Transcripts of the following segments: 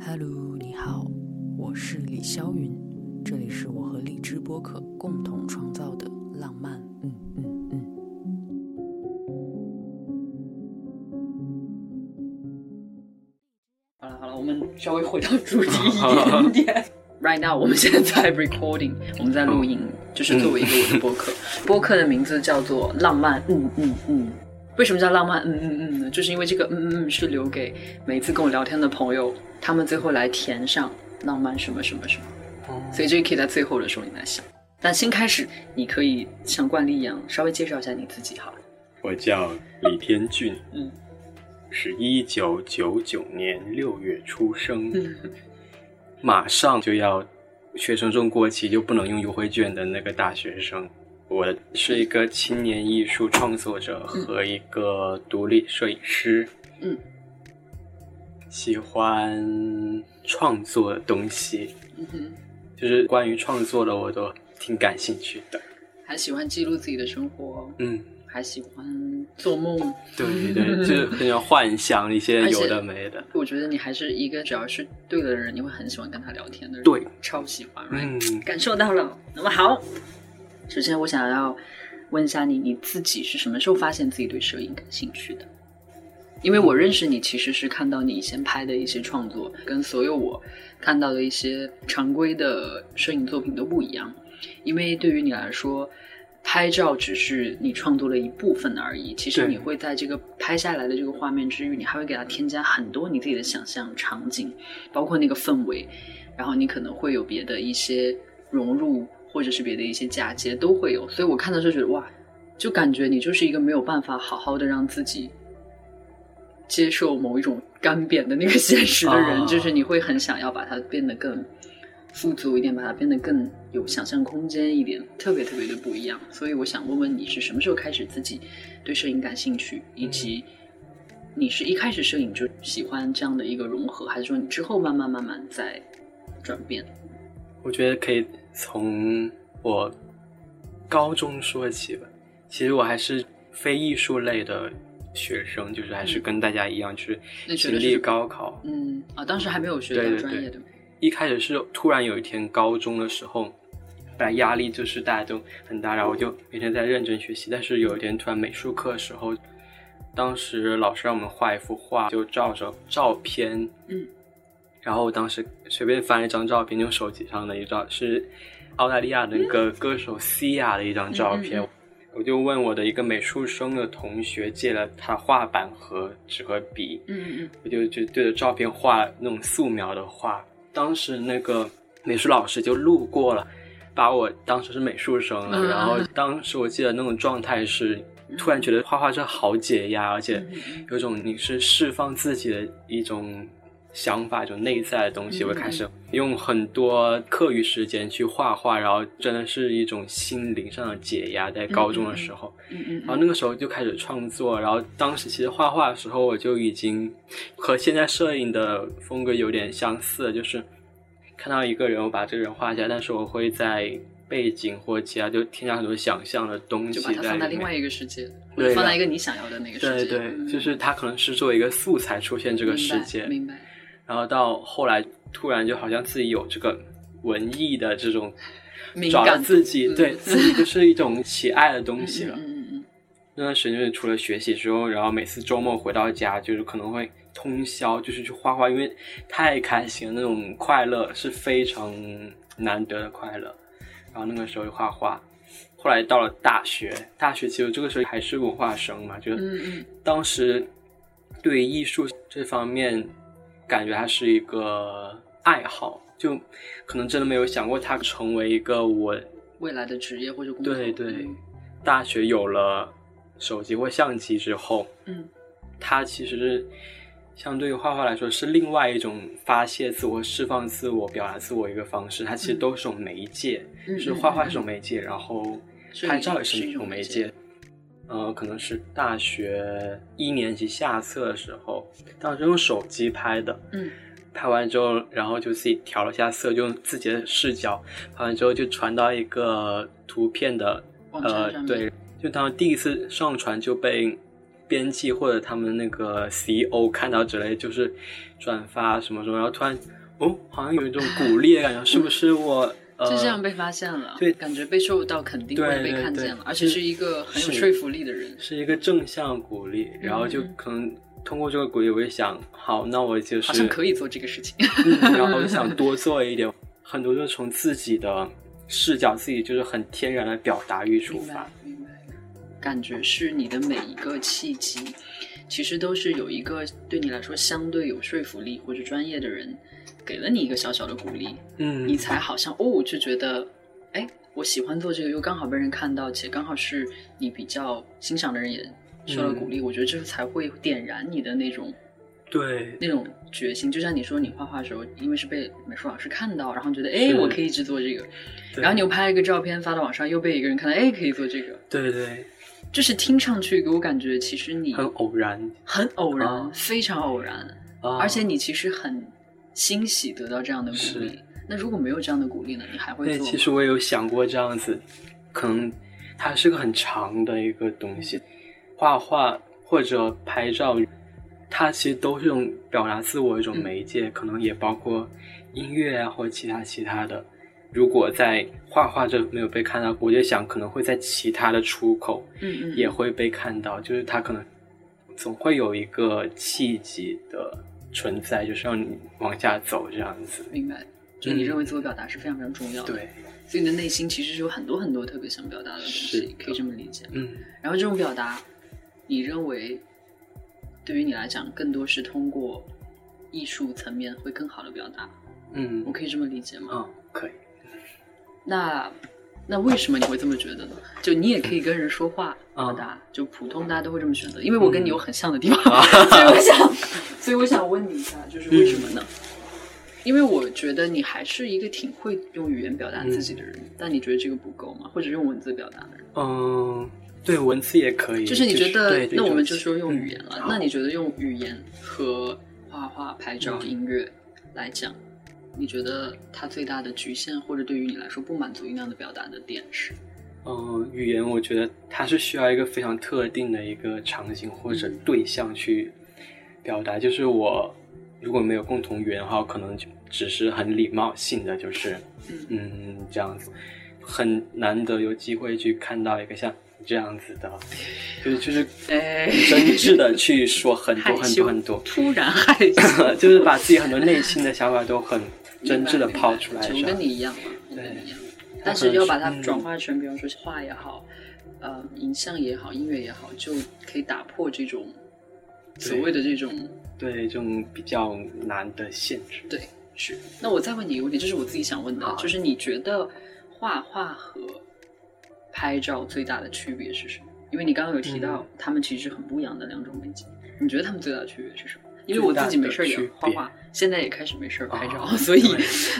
Hello，你好，我是李霄云，这里是我和荔枝播客共同创造的浪漫，嗯嗯嗯。好了好了，我们稍微回到主题一点点。Right now，我们现在在 recording，我们在录音，就是作为一个我的播客，播客的名字叫做浪漫，嗯嗯嗯。为什么叫浪漫？嗯嗯嗯呢？就是因为这个嗯嗯嗯是留给每次跟我聊天的朋友，他们最后来填上浪漫什么什么什么。哦。所以这个可以在最后的时候你来想。但先开始，你可以像惯例一样稍微介绍一下你自己好了。我叫李天俊，嗯，是一九九九年六月出生，马上就要学生证过期就不能用优惠券的那个大学生。我是一个青年艺术创作者和一个独立摄影师。嗯，喜欢创作的东西，嗯哼，就是关于创作的我都挺感兴趣的。还喜欢记录自己的生活，嗯，还喜欢做梦，对对，就是很喜欢幻想一些有的没的。我觉得你还是一个只要是对的人，你会很喜欢跟他聊天的人。对，超喜欢，嗯，感受到了。那么好。首先，我想要问一下你，你自己是什么时候发现自己对摄影感兴趣的？因为我认识你，其实是看到你以前拍的一些创作，跟所有我看到的一些常规的摄影作品都不一样。因为对于你来说，拍照只是你创作的一部分而已。其实你会在这个拍下来的这个画面之余，你还会给它添加很多你自己的想象场景，包括那个氛围，然后你可能会有别的一些融入。或者是别的一些嫁接都会有，所以我看到就觉得哇，就感觉你就是一个没有办法好好的让自己接受某一种干瘪的那个现实的人，就是你会很想要把它变得更富足一点，把它变得更有想象空间一点，特别特别的不一样。所以我想问问你是什么时候开始自己对摄影感兴趣，以及你是一开始摄影就喜欢这样的一个融合，还是说你之后慢慢慢慢在转变？我觉得可以。从我高中说起吧，其实我还是非艺术类的学生，就是还是跟大家一样，就是经历高考。嗯啊，当时还没有学这个专业的。一开始是突然有一天高中的时候，本来压力就是大家都很大，然后我就每天在认真学习。但是有一天突然美术课的时候，当时老师让我们画一幅画，就照着照片，嗯。然后我当时随便翻了一张照片，用手机上的一张是澳大利亚的一个歌手 Sia 的一张照片，我就问我的一个美术生的同学借了他画板和纸和笔，嗯嗯，我就就对着照片画那种素描的画。当时那个美术老师就路过了，把我当时是美术生了。然后当时我记得那种状态是，突然觉得画画这好解压，而且有种你是释放自己的一种。想法就内在的东西，我开始用很多课余时间去画画，然后真的是一种心灵上的解压。在高中的时候，嗯嗯，然后那个时候就开始创作，然后当时其实画画的时候，我就已经和现在摄影的风格有点相似，就是看到一个人，我把这个人画下，但是我会在背景或其他就添加很多想象的东西，就把它放在另外一个世界，对，放在一个你想要的那个世界，对对，就是它可能是作为一个素材出现这个世界，明白。然后到后来，突然就好像自己有这个文艺的这种，找到自己对自己就是一种喜爱的东西了。嗯嗯嗯。那段时间除了学习之后，然后每次周末回到家，就是可能会通宵，就是去画画，因为太开心了，那种快乐是非常难得的快乐。然后那个时候就画画。后来到了大学，大学其实这个时候还是文化生嘛，就是当时对艺术这方面。感觉它是一个爱好，就可能真的没有想过它成为一个我未来的职业或者工作。对对，大学有了手机或相机之后，嗯，它其实相对于画画来说是另外一种发泄自我、释放自我、表达自我一个方式。它其实都是种媒介，是画画是种媒介，然后拍照也是一种媒介。呃，可能是大学一年级下册的时候，当时用手机拍的。嗯，拍完之后，然后就自己调了下色，就用自己的视角拍完之后，就传到一个图片的呃，对，就当时第一次上传就被编辑或者他们那个 CEO 看到之类，就是转发什么什么，然后突然哦，好像有一种鼓励的感觉，是不是我？就这样被发现了，对，感觉被受到肯定或者被看见了，而且是一个很有说服力的人，是一个正向鼓励，然后就可能通过这个鼓励，我也想，好，那我就是好像可以做这个事情，然后 想多做一点，很多就是从自己的视角，自己就是很天然的表达欲出发，明白，感觉是你的每一个契机，其实都是有一个对你来说相对有说服力或者专业的人。给了你一个小小的鼓励，嗯，你才好像哦，就觉得，哎，我喜欢做这个，又刚好被人看到，且刚好是你比较欣赏的人也受了鼓励，我觉得这才会点燃你的那种，对，那种决心。就像你说，你画画的时候，因为是被美术老师看到，然后觉得，哎，我可以一直做这个，然后你又拍了一个照片发到网上，又被一个人看到，哎，可以做这个，对对，就是听上去给我感觉，其实你很偶然，很偶然，非常偶然，而且你其实很。欣喜得到这样的鼓励，那如果没有这样的鼓励呢？你还会做？其实我也有想过这样子，可能它是个很长的一个东西，画画或者拍照，它其实都是一种表达自我一种媒介，可能也包括音乐啊或者其他其他的。如果在画画这没有被看到，我就想可能会在其他的出口，嗯嗯，也会被看到，就是它可能总会有一个契机的。存在就是让你往下走这样子，明白？就你认为自我表达是非常非常重要的，对。所以你的内心其实是有很多很多特别想表达的东西，可以这么理解。嗯。然后这种表达，你认为对于你来讲，更多是通过艺术层面会更好的表达？嗯，我可以这么理解吗？嗯，可以。那。那为什么你会这么觉得呢？就你也可以跟人说话表达，就普通大家都会这么选择。因为我跟你有很像的地方，所以我想，所以我想问你一下，就是为什么呢？因为我觉得你还是一个挺会用语言表达自己的人，但你觉得这个不够吗？或者用文字表达的人？嗯，对，文字也可以。就是你觉得，那我们就说用语言了。那你觉得用语言和画画、拍照、音乐来讲？你觉得它最大的局限，或者对于你来说不满足于那样的表达的点是？嗯，语言，我觉得它是需要一个非常特定的一个场景或者对象去表达。就是我如果没有共同语言的话，可能就只是很礼貌性的，就是嗯这样子，很难得有机会去看到一个像这样子的，就是就是真挚的去说很多很多很多，突然害羞，就是把自己很多内心的想法都很。真挚的抛出来，就跟你一样嘛，跟你一样。但是要把它转化成，比方说画也好，呃，影像也好，音乐也好，就可以打破这种所谓的这种对这种比较难的限制。对，是。那我再问你一个问题，这是我自己想问的，就是你觉得画画和拍照最大的区别是什么？因为你刚刚有提到，他们其实很不一样的两种媒介。你觉得他们最大的区别是什么？因为我自己没事也画画，现在也开始没事拍照，所以，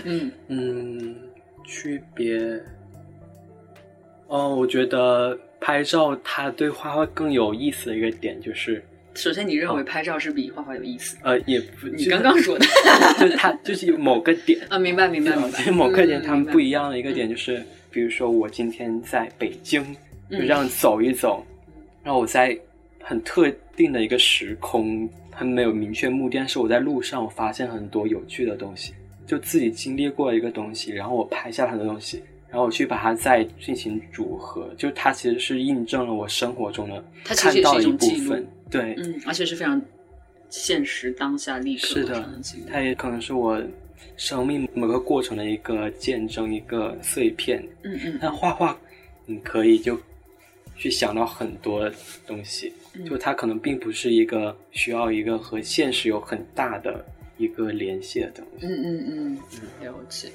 嗯嗯，区别，哦，我觉得拍照它对画画更有意思的一个点就是，首先你认为拍照是比画画有意思？呃，也不，你刚刚说的，就是它就是某个点啊，明白明白明白，某个点他们不一样的一个点就是，比如说我今天在北京，就这样走一走，然后我在很特定的一个时空。还没有明确目的，但是我在路上，我发现很多有趣的东西，就自己经历过一个东西，然后我拍下很多东西，然后我去把它再进行组合，就它其实是印证了我生活中的它看到一部分，对，嗯，而且是非常现实当下立刻是的，它也可能是我生命某个过程的一个见证，一个碎片，嗯嗯，但画画你可以就。去想到很多东西，就它可能并不是一个需要一个和现实有很大的一个联系的东西。嗯嗯嗯，了解。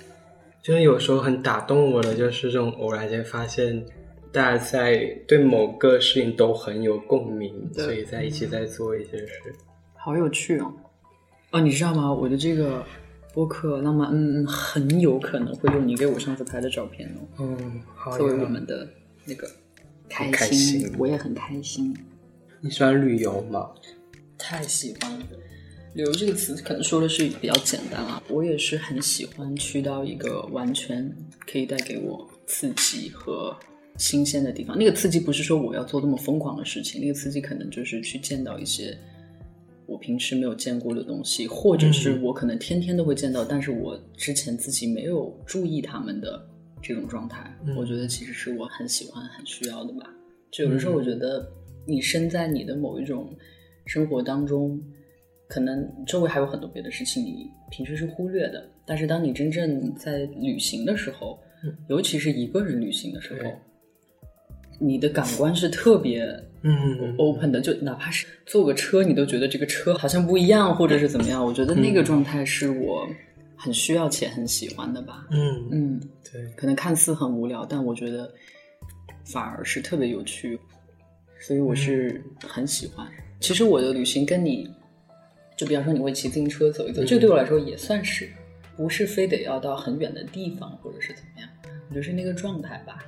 就是有时候很打动我的，就是这种偶然间发现大家在对某个事情都很有共鸣，所以在一起在做一些事。好有趣哦！哦，你知道吗？我的这个播客浪漫，嗯，很有可能会用你给我上次拍的照片哦。嗯，作为我们的那个。开心，我也很开心。你喜欢旅游吗？太喜欢了。旅游这个词可能说的是比较简单啊。我也是很喜欢去到一个完全可以带给我刺激和新鲜的地方。那个刺激不是说我要做那么疯狂的事情，那个刺激可能就是去见到一些我平时没有见过的东西，或者是我可能天天都会见到，但是我之前自己没有注意他们的这种状态。我觉得其实是我很喜欢、很需要的吧。就有的时候我觉得你身在你的某一种生活当中。可能周围还有很多别的事情，你平时是忽略的。但是当你真正在旅行的时候，尤其是一个人旅行的时候，你的感官是特别嗯 open 的。就哪怕是坐个车，你都觉得这个车好像不一样，或者是怎么样。我觉得那个状态是我很需要且很喜欢的吧。嗯嗯，对。可能看似很无聊，但我觉得反而是特别有趣，所以我是很喜欢。其实我的旅行跟你。就比方说，你会骑自行车走一走，这对我来说也算是，不是非得要到很远的地方，或者是怎么样，我觉得是那个状态吧，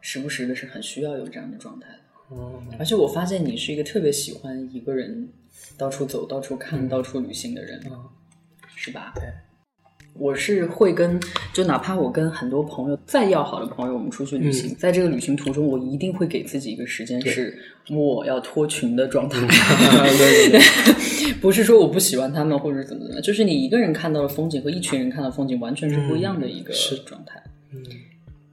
时不时的是很需要有这样的状态的。而且我发现你是一个特别喜欢一个人到处走、到处看、到处旅行的人，是吧？对。我是会跟，就哪怕我跟很多朋友再要好的朋友，我们出去旅行，在这个旅行途中，我一定会给自己一个时间，是我要脱群的状态。不是说我不喜欢他们，或者怎么怎么，就是你一个人看到的风景和一群人看到风景完全是不一样的一个状态。嗯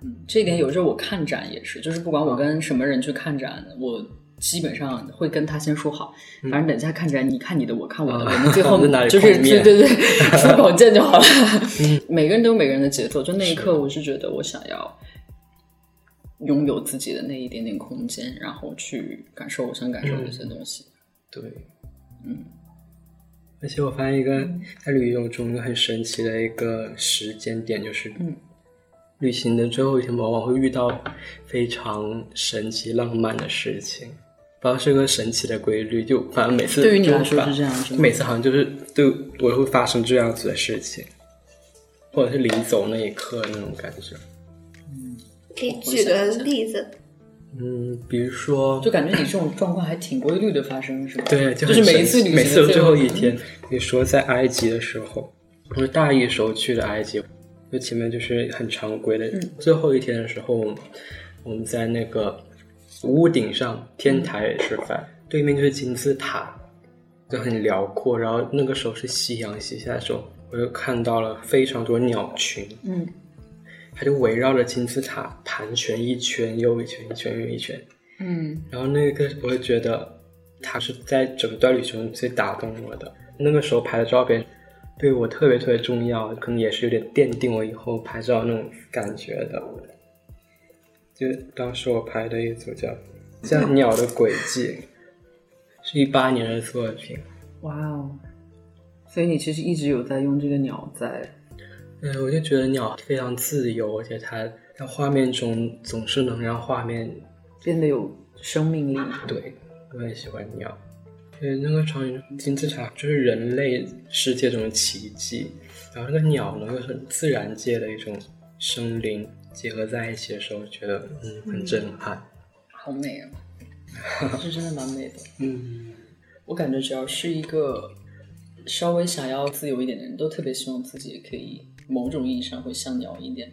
嗯，这一点有时候我看展也是，就是不管我跟什么人去看展，我。基本上会跟他先说好，反正等一下看起来你看你的，我看我的，我们最后 就是对对对，出口见就好了。每个人都有每个人的节奏，就那一刻，我是觉得我想要拥有自己的那一点点空间，然后去感受我想感受的一些东西。对，嗯。而且我发现一个在旅游中一个很神奇的一个时间点，就是嗯。旅行的最后一天，往往会遇到非常神奇、浪漫的事情。不知道是个神奇的规律，就反正每次对于你来说是这样，每次好像就是对我会发生这样子的事情，或者是临走那一刻那种感觉。嗯，可以举个例子。嗯，比如说，就感觉你这种状况还挺规律的发生，是吧？对，就是每一次旅行每次最后一天。比如说在埃及的时候，我是大一时候去的埃及，就前面就是很常规的。最后一天的时候，我们在那个。屋顶上天台吃饭，对面就是金字塔，就很辽阔。然后那个时候是夕阳西下的时候，我就看到了非常多鸟群，嗯，它就围绕着金字塔盘旋一圈又一圈，一圈又一圈，嗯。然后那个我就觉得，它是在整段旅程最打动我的。那个时候拍的照片对我特别特别重要，可能也是有点奠定我以后拍照那种感觉的。就当时我拍的一组叫《像鸟的轨迹》，是一八年的作品。哇哦！所以你其实一直有在用这个鸟在……嗯，我就觉得鸟非常自由，而且它在画面中总是能让画面变得有生命力。对，我很喜欢鸟。对，那个场景金字塔就是人类世界中的奇迹，然后那个鸟呢，又是自然界的一种生灵。结合在一起的时候，觉得嗯很震撼，好美啊，是真的蛮美的。嗯，我感觉只要是一个稍微想要自由一点的人，都特别希望自己也可以某种意义上会像鸟一点，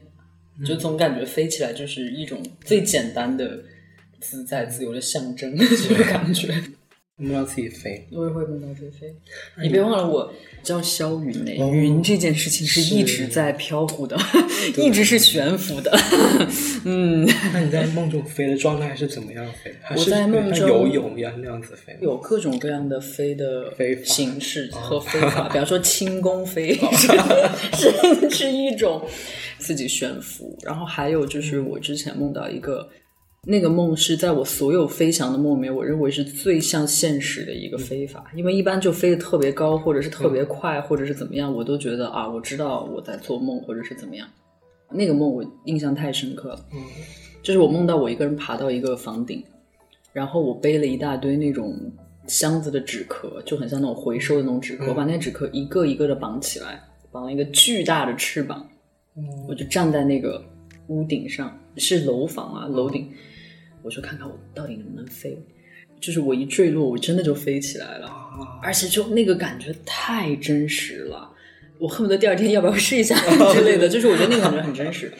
就总感觉飞起来就是一种最简单的自在自由的象征，这个感觉。梦到自己飞，我也会梦到自己飞。你别忘了，我叫肖云呢。云这件事情是一直在飘忽的，一直是悬浮的。嗯，那你在梦中飞的状态是怎么样飞？我在梦中游泳一样那样子飞，有各种各样的飞的形式和飞法，比方说轻功飞，是是一种自己悬浮。然后还有就是我之前梦到一个。那个梦是在我所有飞翔的梦里面，我认为是最像现实的一个飞法。因为一般就飞得特别高，或者是特别快，或者是怎么样，我都觉得啊，我知道我在做梦，或者是怎么样。那个梦我印象太深刻了，就是我梦到我一个人爬到一个房顶，然后我背了一大堆那种箱子的纸壳，就很像那种回收的那种纸壳，我把那纸壳一个一个的绑起来，绑了一个巨大的翅膀，我就站在那个屋顶上，是楼房啊，楼顶。我说看看我到底能不能飞，就是我一坠落，我真的就飞起来了，而且就那个感觉太真实了，我恨不得第二天要不要试一下 之类的，就是我觉得那个感觉很真实。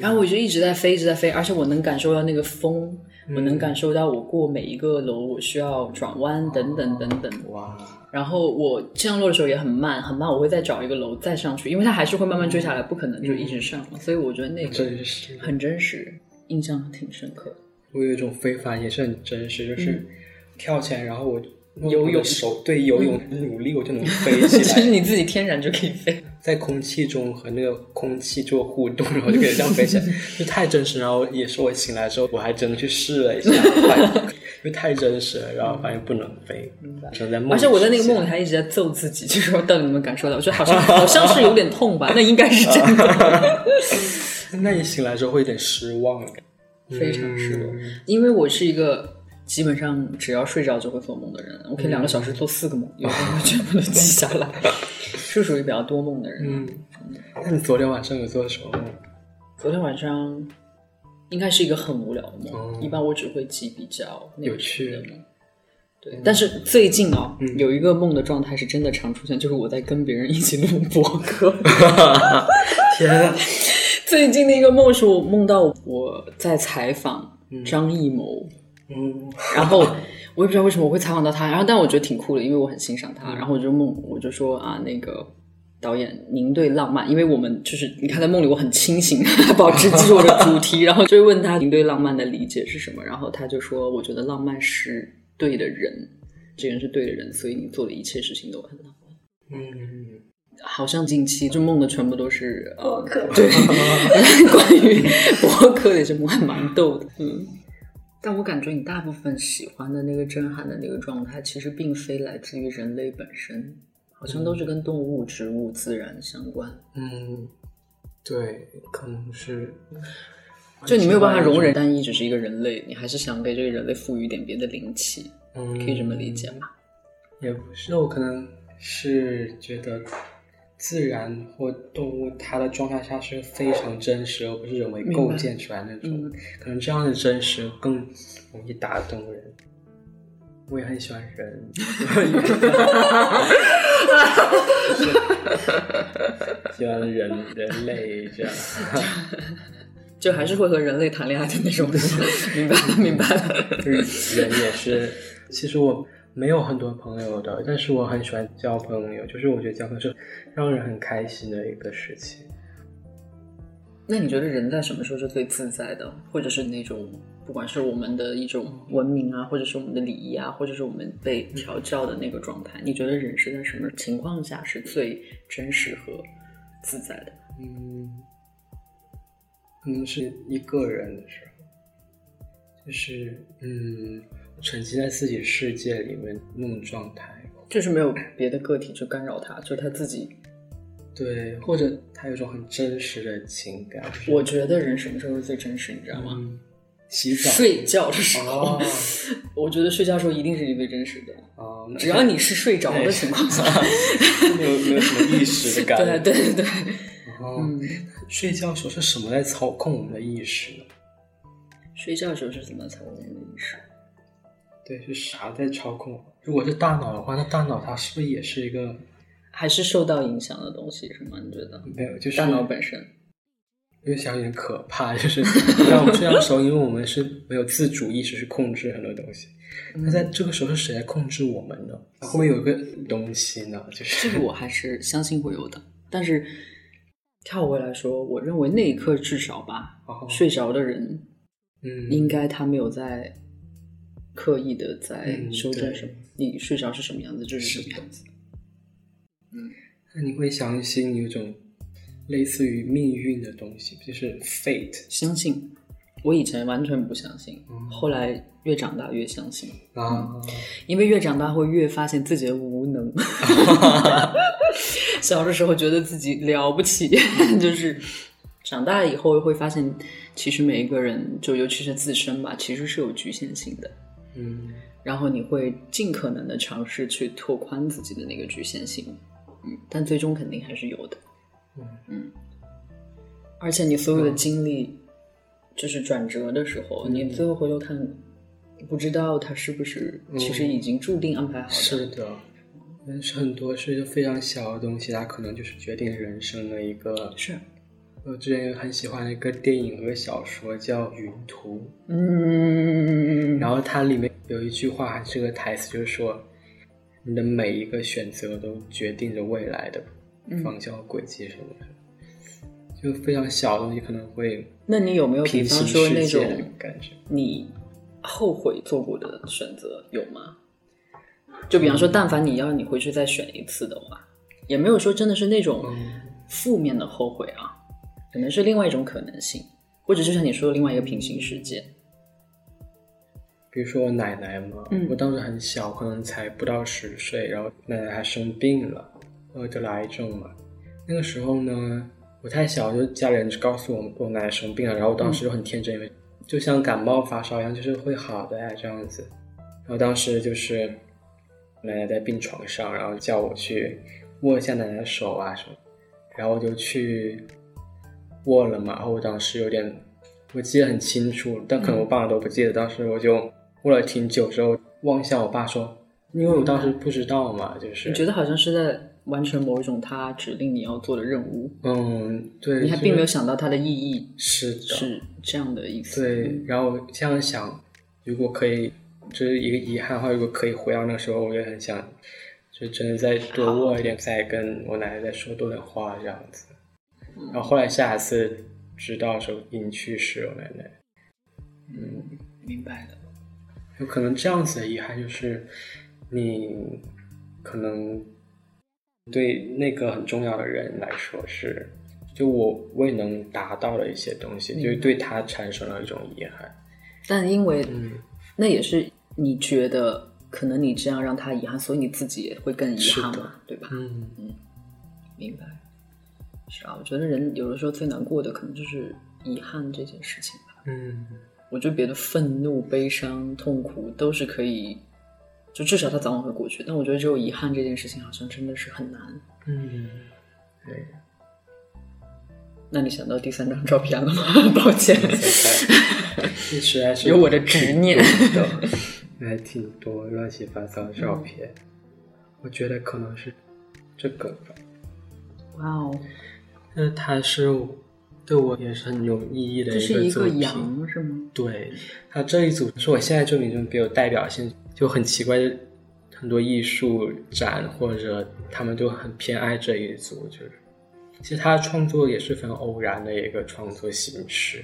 然后我就一直在飞，一直在飞，而且我能感受到那个风，我能感受到我过每一个楼我需要转弯等等等等。哇，然后我降落的时候也很慢，很慢，我会再找一个楼再上去，因为它还是会慢慢坠下来，不可能就一直上。所以我觉得那个很真实，印象挺深刻。我有一种飞法也是很真实，就是跳起来，然后我游泳手对游泳努力，我就能飞起来。就是你自己天然就可以飞，在空气中和那个空气做互动，然后就可以这样飞起来，就太真实。然后也是我醒来之后，我还真的去试了一下，因为太真实了，然后发现不能飞，只能在梦。而且我在那个梦里还一直在揍自己，就是说，到底有没有感受到？我觉得好像好像是有点痛吧，那应该是真的。那你醒来之后会有点失望。非常失落，因为我是一个基本上只要睡着就会做梦的人，我可以两个小时做四个梦，有时候全部都记下来，是属于比较多梦的人。嗯，那你昨天晚上有做什么梦？昨天晚上应该是一个很无聊的梦，一般我只会记比较有趣的梦。对，但是最近啊，有一个梦的状态是真的常出现，就是我在跟别人一起录播客。天。最近的一个梦是我梦到我在采访张艺谋，嗯，然后我也不知道为什么我会采访到他，然后但我觉得挺酷的，因为我很欣赏他，然后我就梦我就说啊，那个导演您对浪漫，因为我们就是你看在梦里我很清醒，保持记住我的主题，然后就问他您对浪漫的理解是什么，然后他就说我觉得浪漫是对的人，这个人是对的人，所以你做的一切事情都很浪漫，嗯。好像近期就梦的全部都是博客，对，关于博客的这梦还蛮逗的。嗯，但我感觉你大部分喜欢的那个震撼的那个状态，其实并非来自于人类本身，好像都是跟动物、植物、自然相关。嗯，对，可能是，就你没有办法容忍单一只是一个人类，你还是想给这个人类赋予一点别的灵气。嗯，可以这么理解吗？也不是，我可能是觉得。自然或动物，它的状态下是非常真实，而不是人为构建出来那种。可能这样的真实更容易打动人。我也很喜欢人，喜欢人人类这样，就还是会和人类谈恋爱的那种。明白了，明白了。人也是，其实我。没有很多朋友的，但是我很喜欢交朋友，就是我觉得交朋友是让人很开心的一个事情。那你觉得人在什么时候是最自在的？或者是那种，不管是我们的一种文明啊，或者是我们的礼仪啊，或者是我们被调教的那个状态？你觉得人是在什么情况下是最真实和自在的？嗯，可能是一个人的时候，就是嗯。沉浸在自己世界里面那种状态，就是没有别的个体去干扰他，就是他自己。对，或者他有一种很真实的情感。我觉得人什么时候是最真实，你知道吗？洗澡、睡觉的时候。我觉得睡觉的时候一定是你最真实的。哦，只要你是睡着的情况下，没有没有什么意识的感觉。对对对。哦，睡觉时候是什么在操控我们的意识呢？睡觉的时候是怎么操控我们的意识？对，是啥在操控？如果是大脑的话，那大脑它是不是也是一个，还是受到影响的东西？是吗？你觉得？没有，就是大脑本身。越想有点可怕，就是在我们睡觉的时候，因为我们是没有自主意识去控制很多东西。那在这个时候，是谁来控制我们呢？会不会有一个东西呢？就是这个，我还是相信会有的。但是跳回来说，我认为那一刻至少吧，睡着的人，嗯，应该他没有在。刻意的在修正什么？你睡着是什么样子，就是什么样子。嗯，那你会相信有种类似于命运的东西，就是 fate？相信。我以前完全不相信，后来越长大越相信啊。因为越长大会越发现自己的无能。小的时候觉得自己了不起，就是长大以后会发现，其实每一个人，就尤其是自身吧，其实是有局限性的。嗯，然后你会尽可能的尝试去拓宽自己的那个局限性，嗯，但最终肯定还是有的，嗯。嗯，而且你所有的经历，就是转折的时候，你最后回头看，不知道他是不是其实已经注定安排好了，是的，但是很多是一个非常小的东西，它可能就是决定人生的一个是我之前很喜欢一个电影和小说叫《云图》，嗯，然后它里面有一句话还是个台词，就是说你的每一个选择都决定着未来的方向和轨迹什么的。就非常小的东西可能会，那你有没有比方说那种感觉？你后悔做过的选择有吗？就比方说，但凡你要你回去再选一次的话，也没有说真的是那种嗯负面的后悔啊，可能是另外一种可能性，或者就像你说的另外一个平行世界。比如说我奶奶嘛，嗯我当时很小，可能才不到十岁，然后奶奶还生病了，呃，得了癌症嘛。那个时候呢，我太小，就家里人就告诉我我奶奶生病了，然后我当时就很天真，因为就像感冒发烧一样，就是会好的呀这样子。然后当时就是奶奶在病床上，然后叫我去握一下奶奶的手啊什么，然后我就去握了嘛。然后我当时有点，我记得很清楚，但可能我爸妈都不记得。当时我就握了挺久之后，望向我爸说，因为我当时不知道嘛，就是你觉得好像是在完成某一种他指令你要做的任务，嗯，对，你还并没有想到它的意义是的，是这样的意思。对，然后这样想，如果可以，就是一个遗憾的话，如果可以回到那时候，我也很想，就真的再多握一点，再跟我奶奶再说多点话这样子。然后后来下一次知道的时候，已经去世了，我奶奶。嗯，明白了。有可能这样子的遗憾就是，你可能对那个很重要的人来说是，就我未能达到的一些东西，就是对他产生了一种遗憾。但因为嗯，那也是你觉得可能你这样让他遗憾，所以你自己也会更遗憾是的嘛，对吧？嗯嗯，明白。是啊，我觉得人有的时候最难过的可能就是遗憾这件事情吧。嗯，我觉得别的愤怒、悲伤、痛苦都是可以，就至少它早晚会过去。但我觉得只有遗憾这件事情，好像真的是很难。嗯，对，那你想到第三张照片了吗？抱歉，这 实在是有我的执念的，还挺多乱七八糟的照片。我觉得可能是这个吧，哇哦，那它是对我也是很有意义的一个作品。羊是吗？对，它这一组是我现在作品中比较有代表性，就很奇怪的很多艺术展或者他们都很偏爱这一组，就是其实他的创作也是非常偶然的一个创作形式，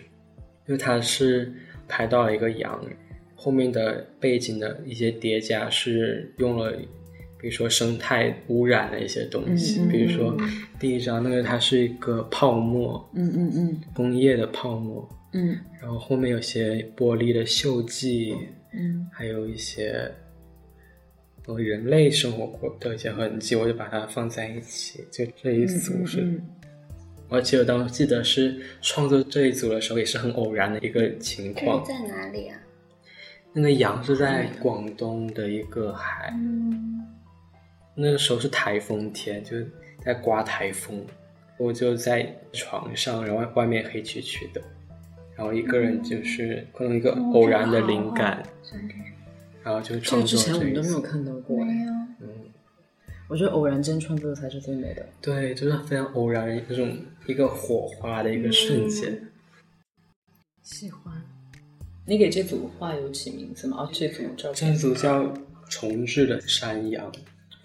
因为他是拍到了一个羊，后面的背景的一些叠加是用了。比如说生态污染的一些东西，嗯嗯比如说嗯第一张那个它是一个泡沫，嗯嗯嗯。工业的泡沫，嗯。然后后面有些玻璃的锈迹，嗯。还有一些和人类生活过的一些痕迹，我就把它放在一起。就这一组是，嗯而且我当时记得是创作这一组的时候，也是很偶然的一个情况。在哪里啊？那个羊是在广东的一个海，嗯，那个时候是台风天，就在刮台风，我就在床上，然后外面黑黢黢的，然后一个人就是可能一个哦偶然的灵感，然后就这创个之前我。们都没有看到过哎。没有。嗯，我觉得偶然间创作的才是最美的。对，就是非常偶然的那种一个火花的一个瞬间。喜欢。你给这组画有起名字吗？哦，这组照这组叫重置的山羊，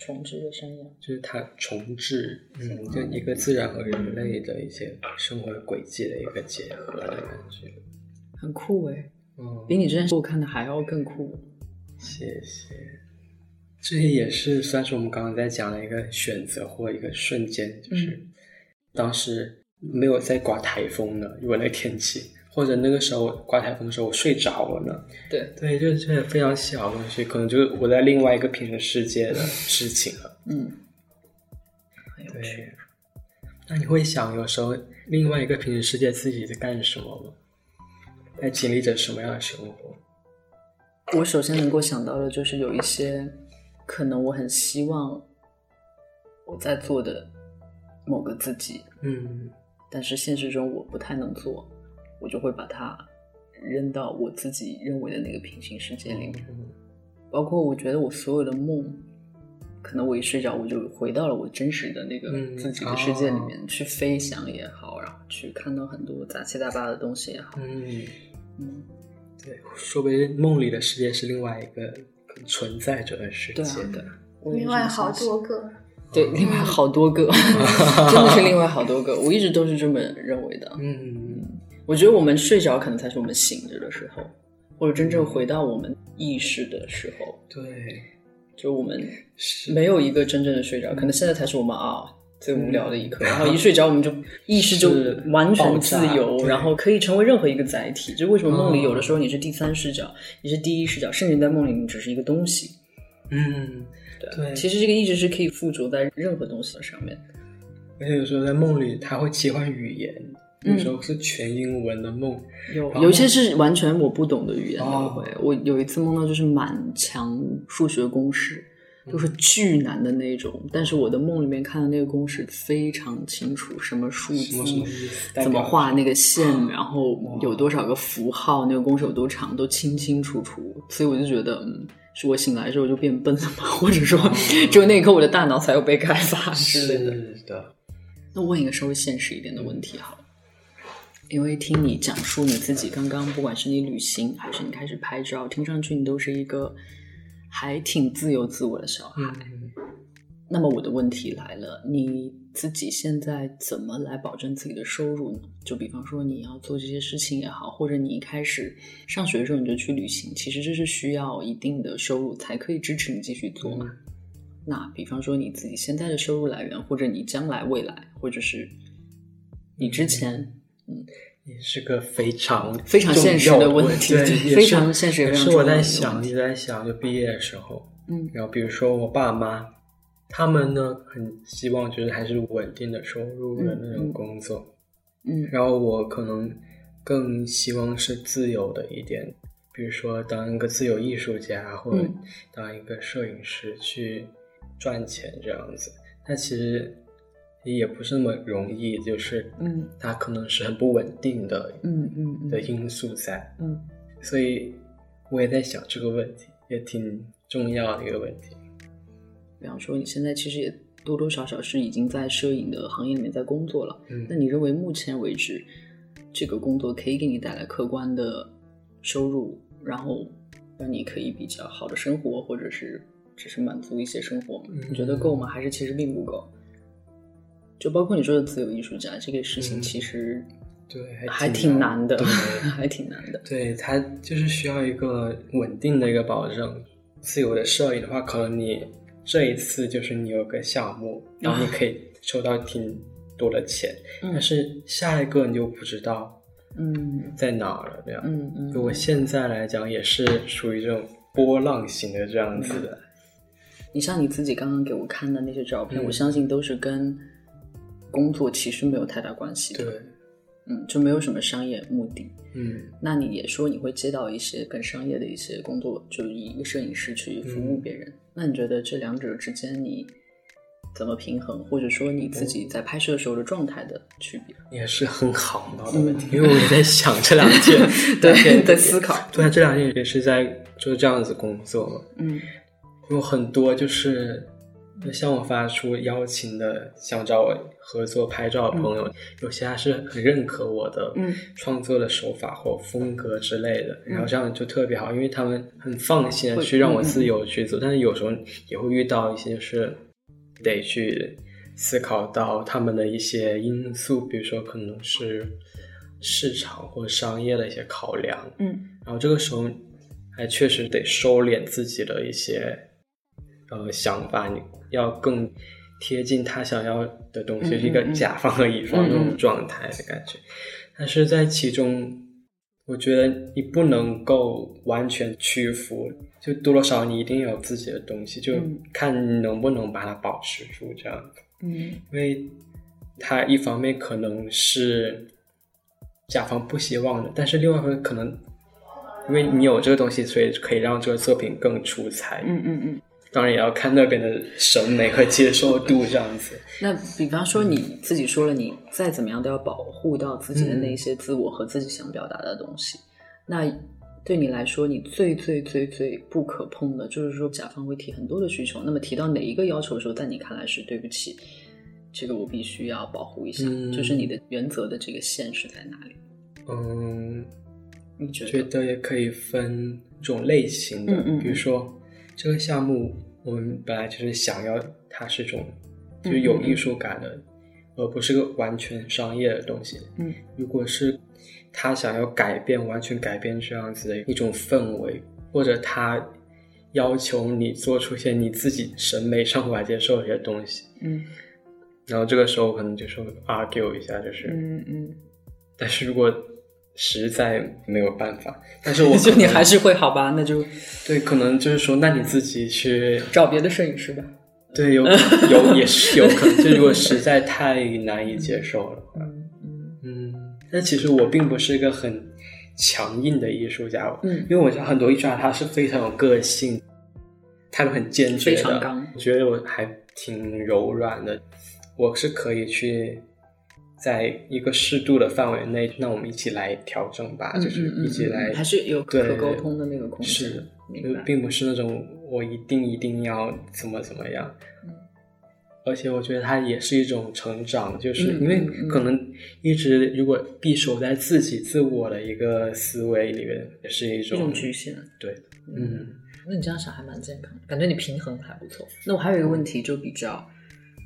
重置的山羊。就是它重置，嗯，就一个自然和人类的一些生活的轨迹的一个结合的感觉。很酷哎，嗯，比你之前我看的还要更酷。谢谢。这也是算是我们刚刚在讲的一个选择或一个瞬间，就是当时没有在刮台风呢，因为那个天气，或者那个时候刮台风的时候我睡着了呢。对，对，就是这些非常小的东西，可能就是我在另外一个平行世界的事情了。嗯，很有趣。对，那你会想，有时候另外一个平行世界自己在干什么吗？在经历着什么样的生活？我首先能够想到的就是有一些可能我很希望我在做的某个自己，嗯但是现实中我不太能做，我就会把它扔到我自己认为的那个平行世界里面。嗯包括我觉得我所有的梦，可能我一睡着，我就回到了我真实的那个嗯自己的世界里面、去飞翔也好，然后去看到很多杂七杂八的东西也好。嗯，嗯，对，说不定梦里的世界是另外一个存在着的世界。对啊，对，我另外好多个，对，另外好多个，真的是另外好多个，我一直都是这么认为的。嗯，我觉得我们睡着可能才是我们醒着的时候，或者真正回到我们意识的时候，对，就我们没有一个真正的睡着，可能现在才是我们啊最无聊的一刻。然后一睡着，我们就意识就完全自由，然后可以成为任何一个载体。就为什么梦里有的时候你是第三视角，你是第一视角，甚至你在梦里你只是一个东西。嗯，对，其实这个意识是可以附着在任何东西的上面。而且有时候在梦里，它会切换语言，嗯有时候是全英文的梦。有有一些是完全我不懂的语言，哦我会。我有一次梦到就是满墙数学公式，都是巨难的那种，但是我的梦里面看到那个公式非常清楚，什么数字怎么画那个线，然后有多少个符号，那个公式有多长，都清清楚楚。所以我就觉得，嗯，是我醒来之后就变笨了吗？或者说，只有那一刻我的大脑才有被开发之类的。是的，那问一个稍微现实一点的问题好了，因为听你讲述你自己刚刚，不管是你旅行还是你开始拍照，听上去你都是一个还挺自由自我的小孩。嗯，那么我的问题来了，你自己现在怎么来保证自己的收入呢？就比方说你要做这些事情也好，或者你一开始上学的时候你就去旅行，其实这是需要一定的收入才可以支持你继续做嘛。那比方说你自己现在的收入来源，或者你将来未来，或者是你之前也是个非常非常现实的问题。对，非常现实也也非常是我在想，问题。一直在想，就毕业的时候，嗯。然后比如说我爸妈，他们呢很希望就是还是稳定的收入的那种工作，嗯。然后我可能更希望是自由的一点，比如说当一个自由艺术家或者嗯。当一个摄影师去赚钱这样子。但其实也不是那么容易，就是嗯它可能是很不稳定的嗯嗯嗯的因素在，嗯所以我也在想这个问题，也挺重要的一个问题。比方说你现在其实也多多少少是已经在摄影的行业里面在工作了。嗯那你认为目前为止，这个工作可以给你带来客观的收入，然后让你可以比较好的生活，或者是只是满足一些生活吗？嗯你觉得够吗？还是其实并不够？就包括你说的自由艺术家这个事情，嗯其实对，还挺难的，还挺难的。对，他就是需要一个稳定的一个保证。自由的摄影的话，可能你这一次就是你有个项目，然后你可以收到挺多的钱，嗯但是下一个你就不知道嗯在哪儿了。这样，嗯嗯，就我现在来讲也是属于这种波浪型的这样子的。你像你自己刚刚给我看的那些照片，嗯我相信都是跟工作其实没有太大关系的，对，嗯，就没有什么商业目的。嗯那你也说你会接到一些更商业的一些工作，就以一个摄影师去服务别人。那你觉得这两者之间你怎么平衡，或者说你自己在拍摄的时候的状态的区别？也是很好的问题，因为我也在想这两件，对，在思考。对啊，这两件也是在做这样子工作嘛。嗯有很多就是向我发出邀请的，想找我合作拍照的朋友，有些还是很认可我的嗯创作的手法或风格之类的，然后这样就特别好，因为他们很放心的去让我自由去做，但是有时候也会遇到一些是得去思考到他们的一些因素，比如说可能是市场或商业的一些考量，嗯。然后这个时候还确实得收敛自己的一些呃想法，你要更贴近他想要的东西，嗯是一个甲方和乙方那种状态的感觉。但是在其中，我觉得你不能够完全屈服，就多多少少你一定有自己的东西，就嗯看你能不能把它保持住这样子。嗯因为他一方面可能是甲方不希望的，但是另外一方面可能因为你有这个东西，所以可以让这个作品更出彩。嗯嗯嗯。当然也要看那边的审美和接受度这样子。那比方说你自己说了，你再怎么样都要保护到自己的那些自我和自己想表达的东西。那对你来说，你最最最最不可碰的，就是说甲方会提很多的需求，那么提到哪一个要求的时候，在你看来是对不起，这个我必须要保护一下，嗯就是你的原则的这个线是在哪里？嗯，你觉觉得？也可以分这种类型的，比如说这个项目，我们本来就是想要它是种就是有艺术感的，而不是个完全商业的东西。嗯，如果是他想要改变，完全改变这样子的一种氛围，或者他要求你做出一些你自己审美上无法 接受的一些东西，嗯。然后这个时候可能就是 argue 一下，就是，嗯嗯，但是如果实在没有办法，但是我就可能你还是会好吧？那就对，可能就是说，那你自己去找别的摄影师吧。对有有也是有可能，就如果实在太难以接受了，嗯嗯嗯，但其实我并不是一个很强硬的艺术家，嗯因为我觉得很多艺术家他是非常有个性，态度很坚决的，非常刚我觉得我还挺柔软的，我是可以去在一个适度的范围内，那我们一起来调整吧，就是一起来，嗯还是有可沟通的那个空间是，并不是那种我一定一定要怎么怎么样。嗯而且我觉得它也是一种成长，就是嗯因为可能一直如果闭守在自己自我的一个思维里面，也是一一种种局限。对，嗯那你这样想还蛮健康，感觉你平衡还不错。那我还有一个问题，就比较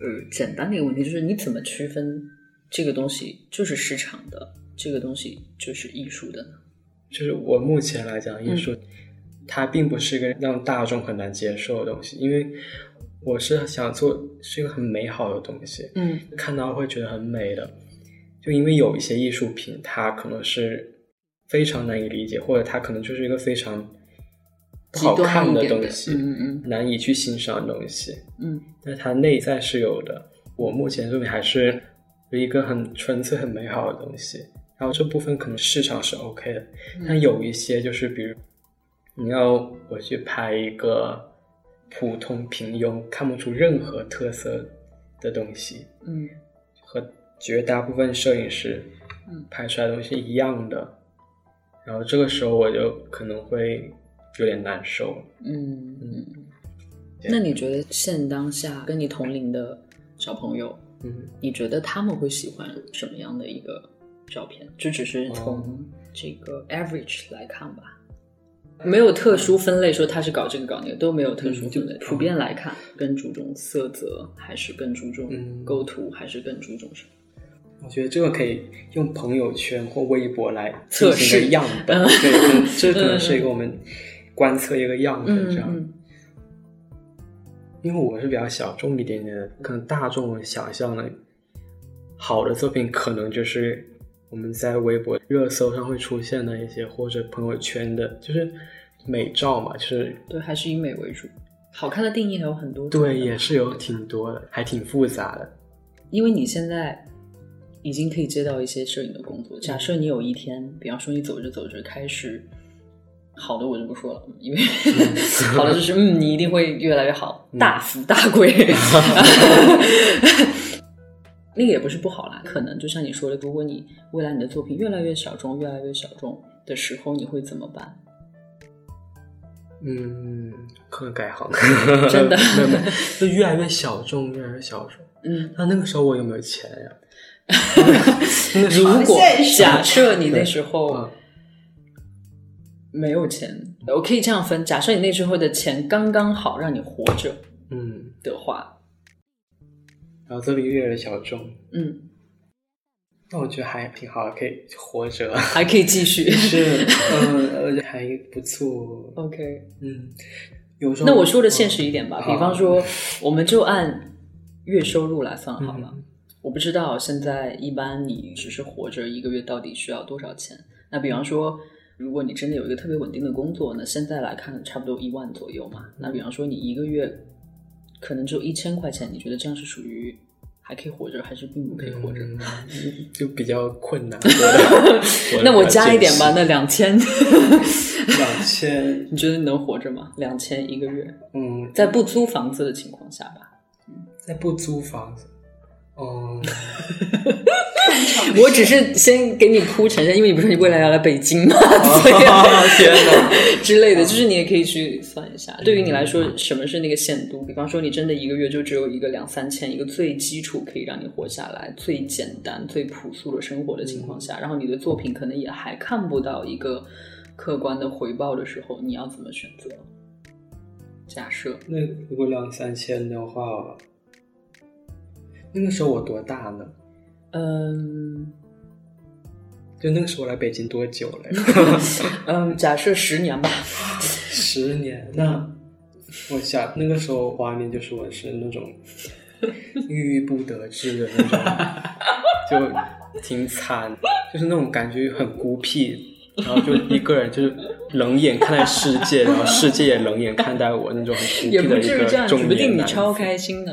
呃简单的一个问题，就是你怎么区分这个东西就是市场的，这个东西就是艺术的呢？就是我目前来讲，艺嗯术、它并不是一个让大众很难接受的东西，因为我是想做是一个很美好的东西，嗯看到会觉得很美的。就因为有一些艺术品，它可能是非常难以理解，或者它可能就是一个非常不好看的东西，嗯嗯难以去欣赏的东西。嗯但它内在是有的。我目前作品还是一个很纯粹、很美好的东西。然后这部分可能市场是 OK 的，嗯但有一些就是，比如你要我去拍一个普通平庸、看不出任何特色的东西，嗯和绝大部分摄影师嗯拍出来的东西一样的，然后这个时候我就可能会有点难受。嗯嗯。对那你觉得现当下跟你同龄的小朋友，嗯，你觉得他们会喜欢什么样的一个照片？这只是哦从这个 average 来看吧，没有特殊分类说他是搞这个搞那个，都没有特殊分类。嗯普遍来看，更注重色泽，还是更注重嗯构图，还是更注重什么？我觉得这个可以用朋友圈或微博来测试样本，嗯对，这可能是一个我们观测一个样本这样。嗯因为我是比较小众一点点的，可能大众想象的好的作品，可能就是我们在微博热搜上会出现的一些，或者朋友圈的，就是美照嘛，就是对，还是以美为主。好看的定义还有很多对，也是有挺多的，还挺复杂的。因为你现在已经可以接到一些摄影的工作。假设你有一天，比方说你走着走着开始，好的我就不说了，因为 好的就是嗯，你一定会越来越好，大富大贵。那个也不是不好啦，可能就像你说的，如果你未来你的作品越来越小众，越来越小众的时候，你会怎么办？嗯，可能改行，真的没有没有，就越来越小众，越来越小众。嗯，那那个时候我有没有钱呀？如果假设你那时候嗯没有钱，我可以这样分：假设你那时候的钱刚刚好让你活着嗯，的话，然后这里越来越小众，嗯，那我觉得还挺好的，可以活着。还可以继续。是，嗯，而且还不错。OK，嗯，有时候那我说的现实一点吧，好比方说，我们就按月收入来算嗯好了。我不知道现在一般你只是活着一个月到底需要多少钱？那比方说，如果你真的有一个特别稳定的工作，那现在来看差不多一万左右嘛。那比方说你一个月可能只有一千块钱，你觉得这样是属于还可以活着，还是并不可以活着？嗯 就比较困难。那我加一点吧，艰那两千，辛两千，你觉得你能活着吗？两千一个月，嗯，在不租房子的情况下吧。在不租房子，哦，我只是先给你铺陈一下，因为你不是说你未来要来北京嘛，所以天哪！之类的，就是你也可以去算一下。对于你来说，什么是那个限度？比方说，你真的一个月就只有一个两三千，一个最基础可以让你活下来、最简单、最朴素的生活的情况下，然后你的作品可能也还看不到一个客观的回报的时候，你要怎么选择？假设那如果两三千的话，那个时候我多大呢？嗯就那个时候来北京多久了？嗯，假设十年吧。十年。那我想那个时候画面就是我是那种 郁郁不得志的那种，就挺惨，就是那种感觉很孤僻，然后就一个人就是冷眼看待世界，然后世界也冷眼看待我那种很孤僻的一至于这样，不定你超。开心呢。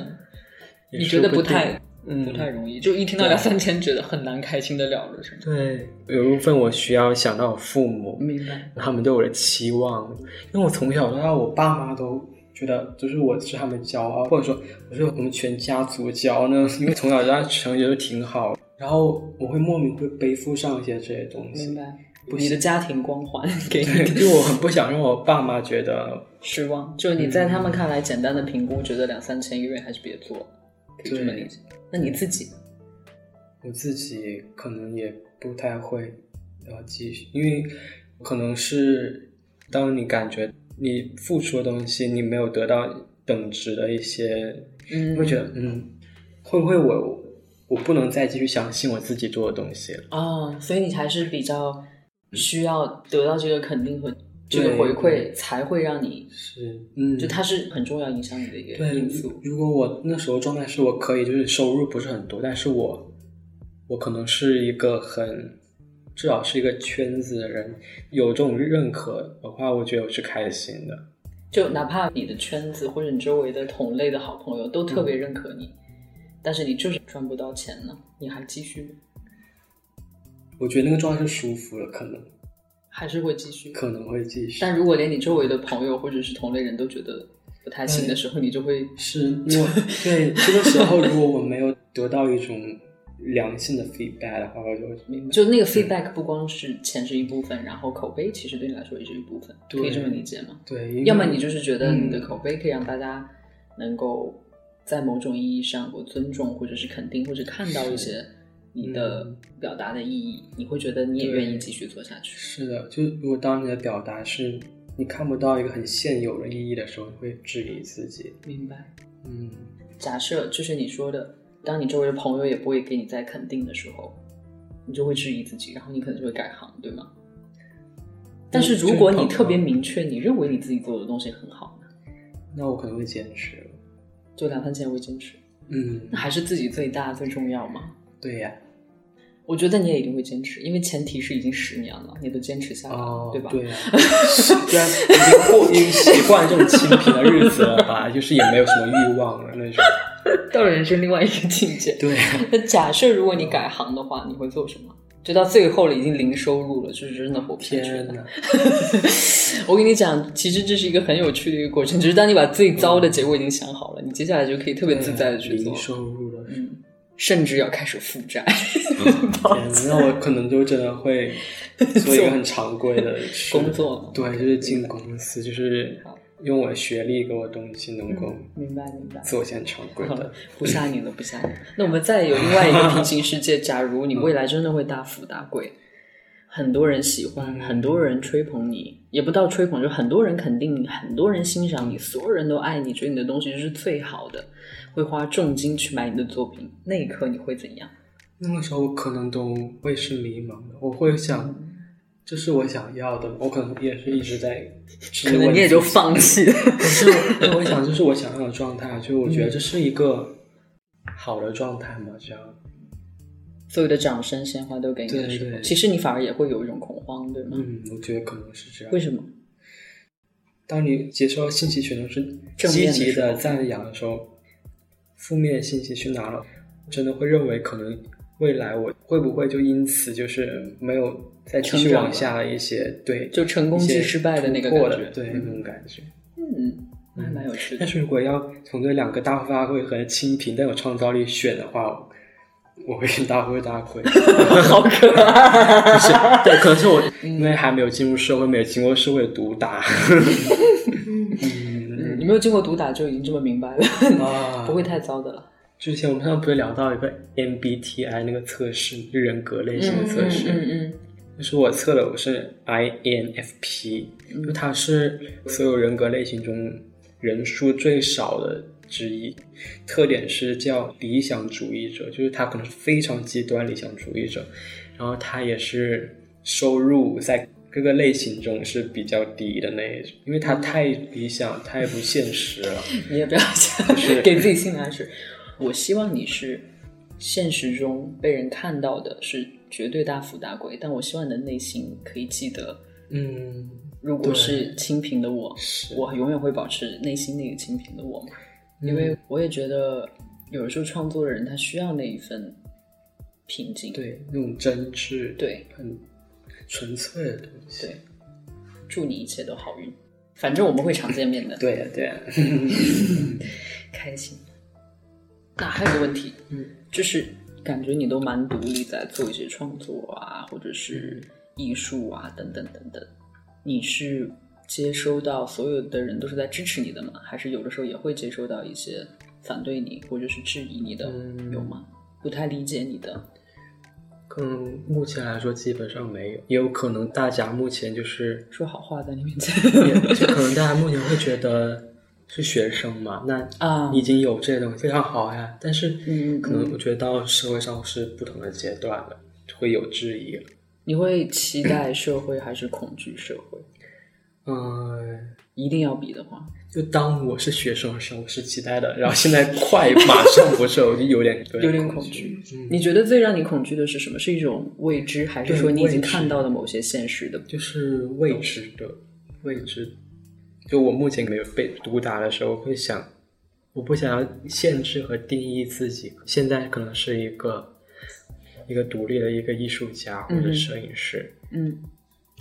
也你觉得不太嗯不太容易，就一听到两三千，觉得很难开心的了了，是吗？对，有一部分我需要想到我父母，明白。他们对我的期望，因为我从小到大，我爸妈都觉得就是我是他们骄傲，或者说我是我们全家族骄傲呢。因为从小到大成绩都挺好，然后我会莫名会背负上一些这些东西明，白。不你的家庭光环给，你就我很不想让我爸妈觉得，失望，就你在他们看来简单的评估，觉得两三千一个月还是别做了，可以这么理解。那你自己呢我自己可能也不太会要继续，因为可能是当你感觉你付出的东西你没有得到等值的一些嗯会觉得，嗯，会不会我我不能再继续相信我自己做的东西了？哦，所以你还是比较需要得到这个肯定和这个回馈，才会让你是，嗯，就它是很重要影响你的一个因素。如果我那时候状态是我可以，就是收入不是很多，但是我我可能是一个很至少是一个圈子的人，有这种认可的话，我觉得我是开心的。就哪怕你的圈子或者你周围的同类的好朋友都特别认可你，但是你就是赚不到钱呢，你还继续我觉得那个状态是舒服的，可能还是会继续。可能会继续。但如果连你周围的朋友或者是同类人都觉得不太行的时候，你就会是我 对这个时候，如果我没有得到一种良性的 feedback 的话，我就明白，就那个 feedback 不光是钱是一部分，然后口碑其实对你来说也是一部分，可以这么理解吗？对，要么你就是觉得你的嗯口碑可以让大家能够在某种意义上我尊重，或者是肯定，或者看到一些你的嗯表达的意义，你会觉得你也愿意继续做下去。是的，就如果当你的表达是你看不到一个很现有的意义的时候，你会质疑自己。明白。嗯，假设就是你说的，当你周围的朋友也不会给你再肯定的时候，你就会质疑自己，然后你可能就会改行，对吗？但是如果你特别明确，你认为你自己做的东西很好呢，那我可能会坚持了。就两三千会坚持，嗯那，还是自己最大最重要吗？对呀。我觉得你也一定会坚持，因为前提是已经十年了，你都坚持下来了，哦，对吧？对呀，虽然已经过已经习惯这种清贫的日子了吧，就是也没有什么欲望了那种。到了人生另外一个境界。对，那假设如果你改行的话，你会做什么？就到最后了，已经零收入了，就是真的活不下去了。我跟你讲，其实这是一个很有趣的一个过程，就是当你把最糟的结果已经想好了，你接下来就可以特别自在的去做零，收入了。嗯，甚至要开始负债。天，那我可能就真的会 做一个很常规的工作对，就是进公司，就是用我的学历给我东西能够明白明白。做一些常规好的。，不吓你了，不吓你。那我们再有另外一个平行世界，假如你未来真的会大富大贵，很多人喜欢，很多人吹捧你，也不到吹捧，就很多人肯定你，很多人欣赏你，所有人都爱你，觉得你的东西是最好的，会花重金去买你的作品，那一刻你会怎样？那个时候可能都会是迷茫的，我会想，这是我想要的，我可能也是一直在可能你也就放弃了。可是我我想，这是我想要的状态，就我觉得这是一个好的状态嘛，这样。所有的掌声、鲜花都给你的时候，对对其实你反而也会有一种恐慌，对吗？嗯，我觉得可能是这样。为什么？当你接收信息全都是积极的赞扬的时候，负面信息去拿了，真的会认为可能未来我会不会就因此就是没有再继续往下一些对，就成功即失败的那个感觉的对那种感觉。嗯，那还蛮有有趣的但。是如果要从这两个大发挥和清贫但有创造力选的话，我会选大富大贵。好可爱。是，对，可能是我因为还没有进入社会，没有经过社会的毒打。嗯 你没有经过毒打就已经这么明白了，啊。不会太糟的了。之前我们上次不是聊到一个 MBTI 那个测试，人格类型的测试，嗯嗯就是我测的我是 INFP，因为它是所有人格类型中人数最少的之一，特点是叫理想主义者，就是他可能是非常极端理想主义者，然后他也是收入在各个类型中是比较低的那一种，因为它太理想，太不现实了。嗯，你也不要想是给自己心理暗示。我希望你是现实中被人看到的是绝对大富大贵，但我希望你的内心可以记得，嗯，如果是清贫的我，是我永远会保持内心那个清贫的我嘛。因为我也觉得，有的时候创作的人他需要那一份平静。对那种真挚，对很纯粹的东西。对，祝你一切都好运。反正我们会常见面的。对呀、对呀、开心。那还有个问题，嗯，就是感觉你都蛮独立，在做一些创作啊，或者是艺术啊，等等等等。你是接收到所有的人都是在支持你的吗？还是有的时候也会接收到一些反对你或者是质疑你的，嗯有吗？不太理解你的，可能目前来说基本上没有，也有可能大家目前就是，说好话在你面前就可能大家目前会觉得是学生嘛，那啊你已经有这些东西非常好呀，但是嗯可能我觉得到社会上是不同的阶段了，会有质疑了。你会期待社会还是恐惧社会？嗯，一定要比的话，就当我是学生的时候，我是期待的，然后现在快马上不是，我就有点有点恐恐惧。嗯，你觉得最让你恐惧的是什么？是一种未知，还是说你已经看到的某些现实的？就是未知的，未知。就我目前没有被毒打的时候，会想，我不想要限制和定义自己。现在可能是一个一个独立的一个艺术家或者嗯摄影师，嗯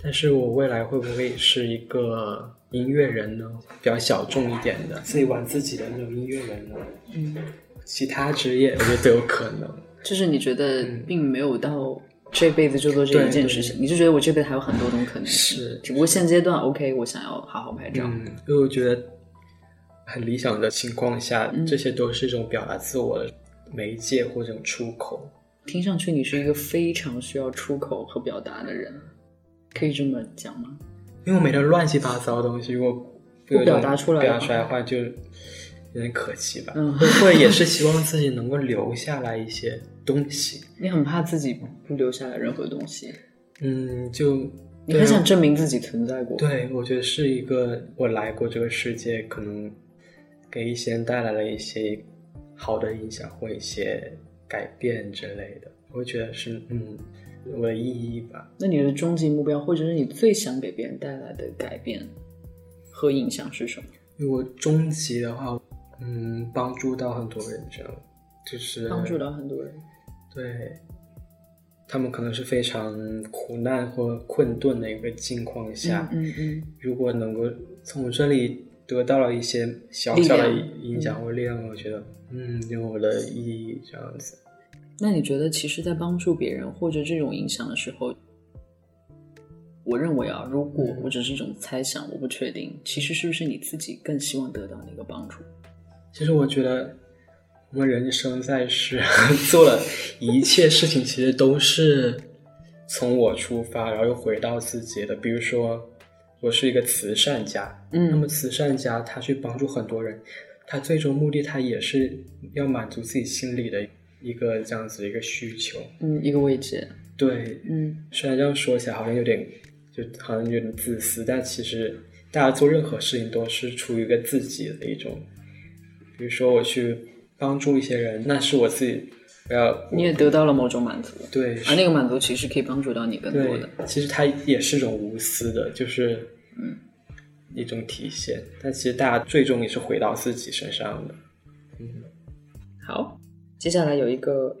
但是我未来会不会是一个音乐人呢？比较小众一点的，自己玩自己的那种音乐人呢？嗯，其他职业我觉得都有可能。就是你觉得嗯并没有到这辈子就做这一件事情，你就觉得我这辈子还有很多种可能性。是只不过现阶段 OK，我想要好好拍照。嗯，因为我觉得很理想的情况下，嗯这些都是一种表达自我的媒介或者出口。听上去你是一个非常需要出口和表达的人，可以这么讲吗？因为我每天乱七八糟的东西，如果不表达出来表达出来的话，就有点可惜吧。嗯会会也是希望自己能够留下来一些东西。你很怕自己不留下来任何东西，嗯，就你很想证明自己存在过。对，我觉得是一个我来过这个世界，可能给一些人带来了一些好的影响或一些改变之类的。我会觉得是嗯，我的意义吧。那你的终极目标，或者是你最想给别人带来的改变和影响是什么？如果终极的话，嗯，帮助到很多人，这样就是帮助到很多人。对，他们可能是非常苦难或困顿的一个境况下，嗯嗯如果能够从我这里得到了一些小小的影响或力量，我觉得嗯有我的意义这样子。那你觉得，其实，在帮助别人或者这种影响的时候，我认为啊，如果我只是一种猜想，我不确定，其实是不是你自己更希望得到那个帮助？其实我觉得我们人生在世 做了一切事情，其实都是从我出发，然后又回到自己的。比如说，我是一个慈善家，嗯那么慈善家他去帮助很多人，他最终目的他也是要满足自己心里的一个这样子的一个需求。嗯，一个位置。对，嗯虽然这样说起来好像有点，就好像有点自私，但其实大家做任何事情都是出于一个自己的一种，比如说我去帮助一些人，那是我自己我要你也得到了某种满足，对而那个满足其实可以帮助到你更多的。，其实它也是一种无私的，就是嗯一种体现，但其实大家最终也是回到自己身上的。嗯好，接下来有一个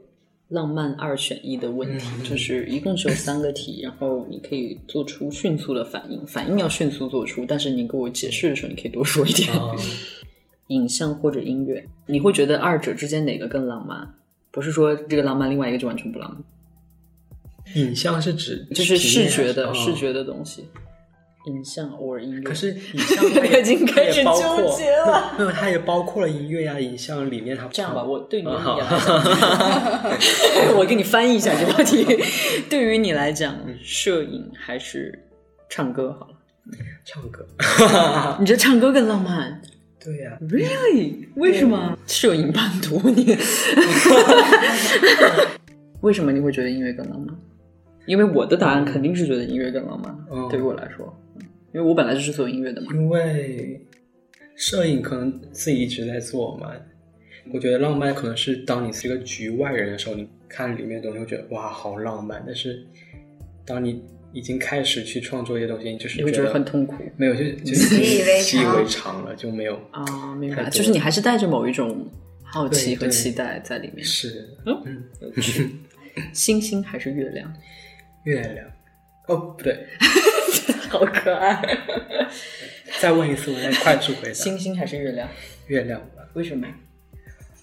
浪漫二选一的问题，嗯就是一共只有三个题，然后你可以做出迅速的反应，反应要迅速做出，但是你给我解释的时候，你可以多说一点。啊 影像或者音乐，你会觉得二者之间哪个更浪漫？不是说这个浪漫，另外一个就完全不浪漫。影像是指就是视觉的、视觉的东西，影像或者音乐。可是影像它 已经开始纠结了没有，它也包括了音乐呀、影像里面它这样吧，我对你好解来讲，我给你翻译一下这道题。对于你来讲，摄影还是唱歌好了？唱歌，你觉得唱歌更浪漫对呀、？Really？为什么？摄影伴读你？为什么你会觉得音乐更浪漫？因为我的答案肯定是觉得音乐更浪漫。嗯对于我来说，因为我本来就是做音乐的嘛。因为摄影可能自己一直在做嘛。我觉得浪漫可能是当你是一个局外人的时候，你看里面的东西会觉得哇好浪漫，但是当你已经开始去创作一些东西，你就是你会觉得很痛苦没有就就 习以为习以常为常了，就没有啊，明白，就是你还是带着某一种好奇和期待在里面。是嗯，星星还是月亮？月亮。哦，不对，好可爱。再问一次，我再快速回答。星星还是月亮？月亮吧。为什么？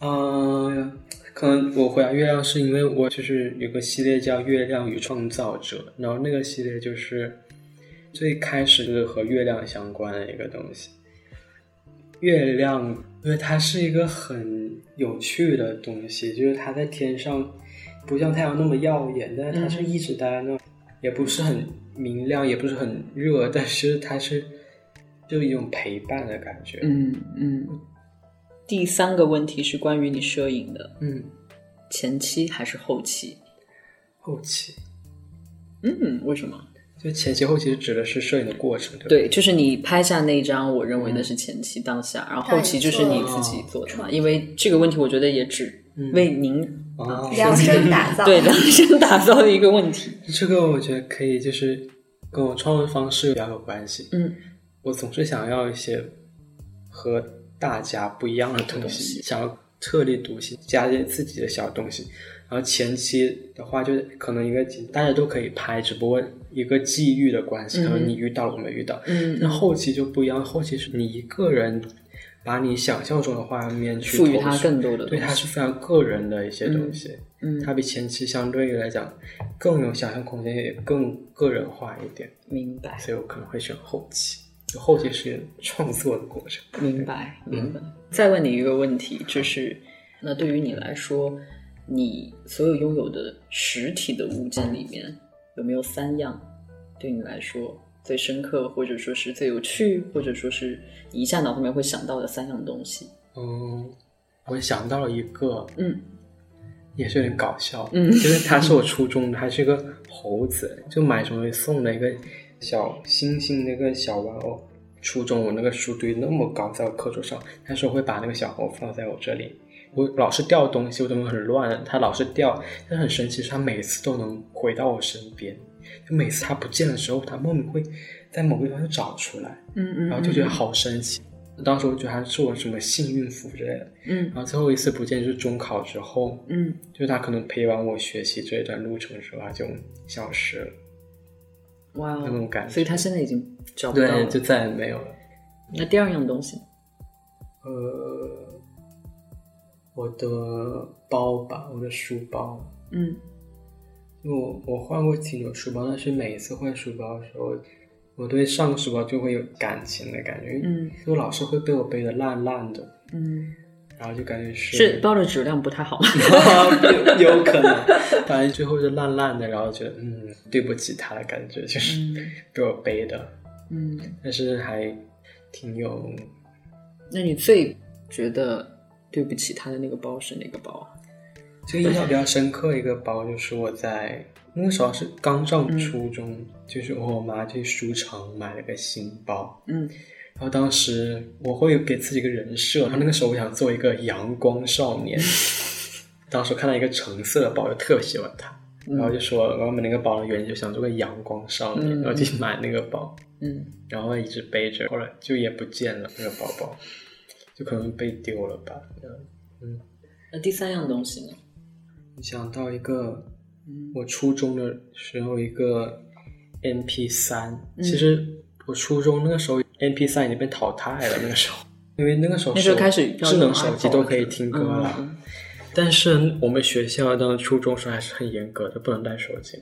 嗯，可能我回答月亮是因为我就是有个系列叫《月亮与创造者》，然后那个系列就是最开始就是和月亮相关的一个东西。月亮，因为它是一个很有趣的东西，就是它在天上不像太阳那么耀眼，但是它是一直待在那，也不是很明亮，也不是很热，但是它是就一种陪伴的感觉。嗯嗯。第三个问题是关于你摄影的，嗯，前期还是后期？后期。嗯，为什么？就前期后期指的是摄影的过程，对？对，就是你拍下那张，我认为那是前期当下，然后后期就是你自己做的嘛。因为这个问题，我觉得也只为您啊，量身打造。对量身打造的一个问题。这个我觉得可以，就是跟我创作方式比较有关系。嗯，我总是想要一些和大家不一样的东西，想要特立独行，加一些自己的小东西。然后前期的话，就是可能一个大家都可以拍，只不过一个际遇的关系，可能你遇到了，我没遇到。嗯那后期就不一样，后期是你一个人把你想象中的画面去赋予它更多的对，东西它是非常个人的一些东西。嗯它比前期相对于来讲更有想象空间，也更个人化一点，明白，所以我可能会选后期。就后期是创作的过程。明白，明白。再问你一个问题，就是那对于你来说，你所有拥有的实体的物件里面，有没有三样对你来说最深刻，或者说是最有趣，或者说是你一下脑后面会想到的三样东西？嗯，我想到了一个，嗯，也是有点搞笑，嗯就是它是我初中的，还是一个猴子，就买什么送了一个小星星那个小玩偶。初中我那个书堆那么高，在我课桌上，但是我会把那个小猴放在我这里。我老是掉东西，我怎么很乱？它老是掉，但很神奇，是它每次都能回到我身边。就每次他不见的时候，他莫名会在某个地方就找出来，嗯嗯，然后就觉得好神奇。当时我觉得他是我什么幸运符之类的。嗯然后最后一次不见就是中考之后，嗯就是他可能陪完我学习这一段路程之后，他就消失了。哇哦，那种感觉所以他现在已经找不到对，就再也没有了。那第二样东西呢，呃，我的包吧，我的书包，嗯因为我我换过挺多书包，但是每一次换书包的时候，我对上个书包就会有感情的感觉，嗯。就老是会被我背的烂烂的，嗯，然后就感觉是是包的质量不太好。有有可能，反正最后就烂烂的，然后觉得嗯对不起他的感觉，就是嗯被我背的，嗯，但是还挺有那你最觉得对不起他的那个包是哪个包啊？这个印象比较深刻一个包，就是我在那个时候是刚上初中，就是我和我妈去书城买了个新包，嗯。然后当时我会给自己一个人设，然后那个时候我想做一个阳光少年，当时看到一个橙色的包，就特别喜欢它，然后就说我要买那个包的原因就想做个阳光少年，嗯。然后就去买那个包，嗯。然后一直背着，后来就也不见了那个包包，就可能被丢了吧。嗯，那第三样东西呢？想到一个嗯我初中的时候一个 MP 三、嗯其实我初中那个时候 MP 三已经被淘汰了，那个时候因为那个时候那时候开始智能手机都可以听歌了。但是我们学校当初中时候还是很严格的，不能带手机。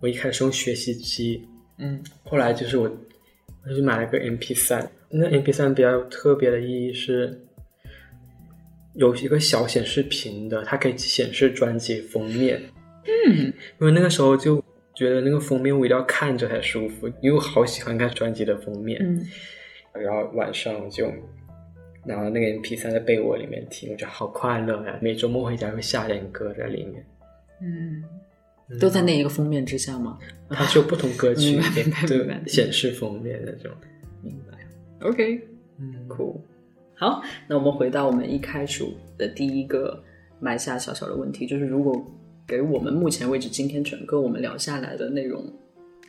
我一开始用学习机，嗯，后来就是我，我就买了个 MP 三。那 MP 三比较特别的意义是，有一个小显示屏的，它可以显示专辑封面。嗯，因为那个时候就觉得那个封面我一定要看着才舒服，因为我好喜欢看专辑的封面。嗯，然后晚上就。然后那个 MP 三在被窝里面听，我觉得好快乐呀！每周末回家会下点歌在里面。嗯，都在那一个封面之下吗？它是有不同歌曲 对显示封面那种。明白。OK，嗯，Cool。好，那我们回到我们一开始的第一个埋下小小的问题，就是如果给我们目前为止今天整个我们聊下来的内容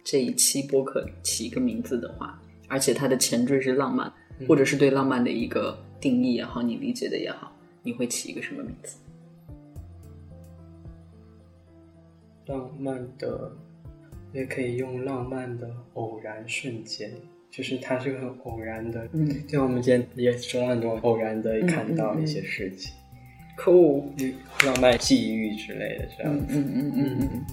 这一期播客起一个名字的话，而且它的前缀是浪漫，或者是对浪漫的一个。定义也好，你理解的也好，你会起一个什么名字？浪漫的，也可以用浪漫的偶然瞬间，就是它是个很偶然的。嗯，就我们今天也说了很多偶然的看到一些事情，cool，浪漫际遇之类的这样。嗯嗯嗯嗯嗯。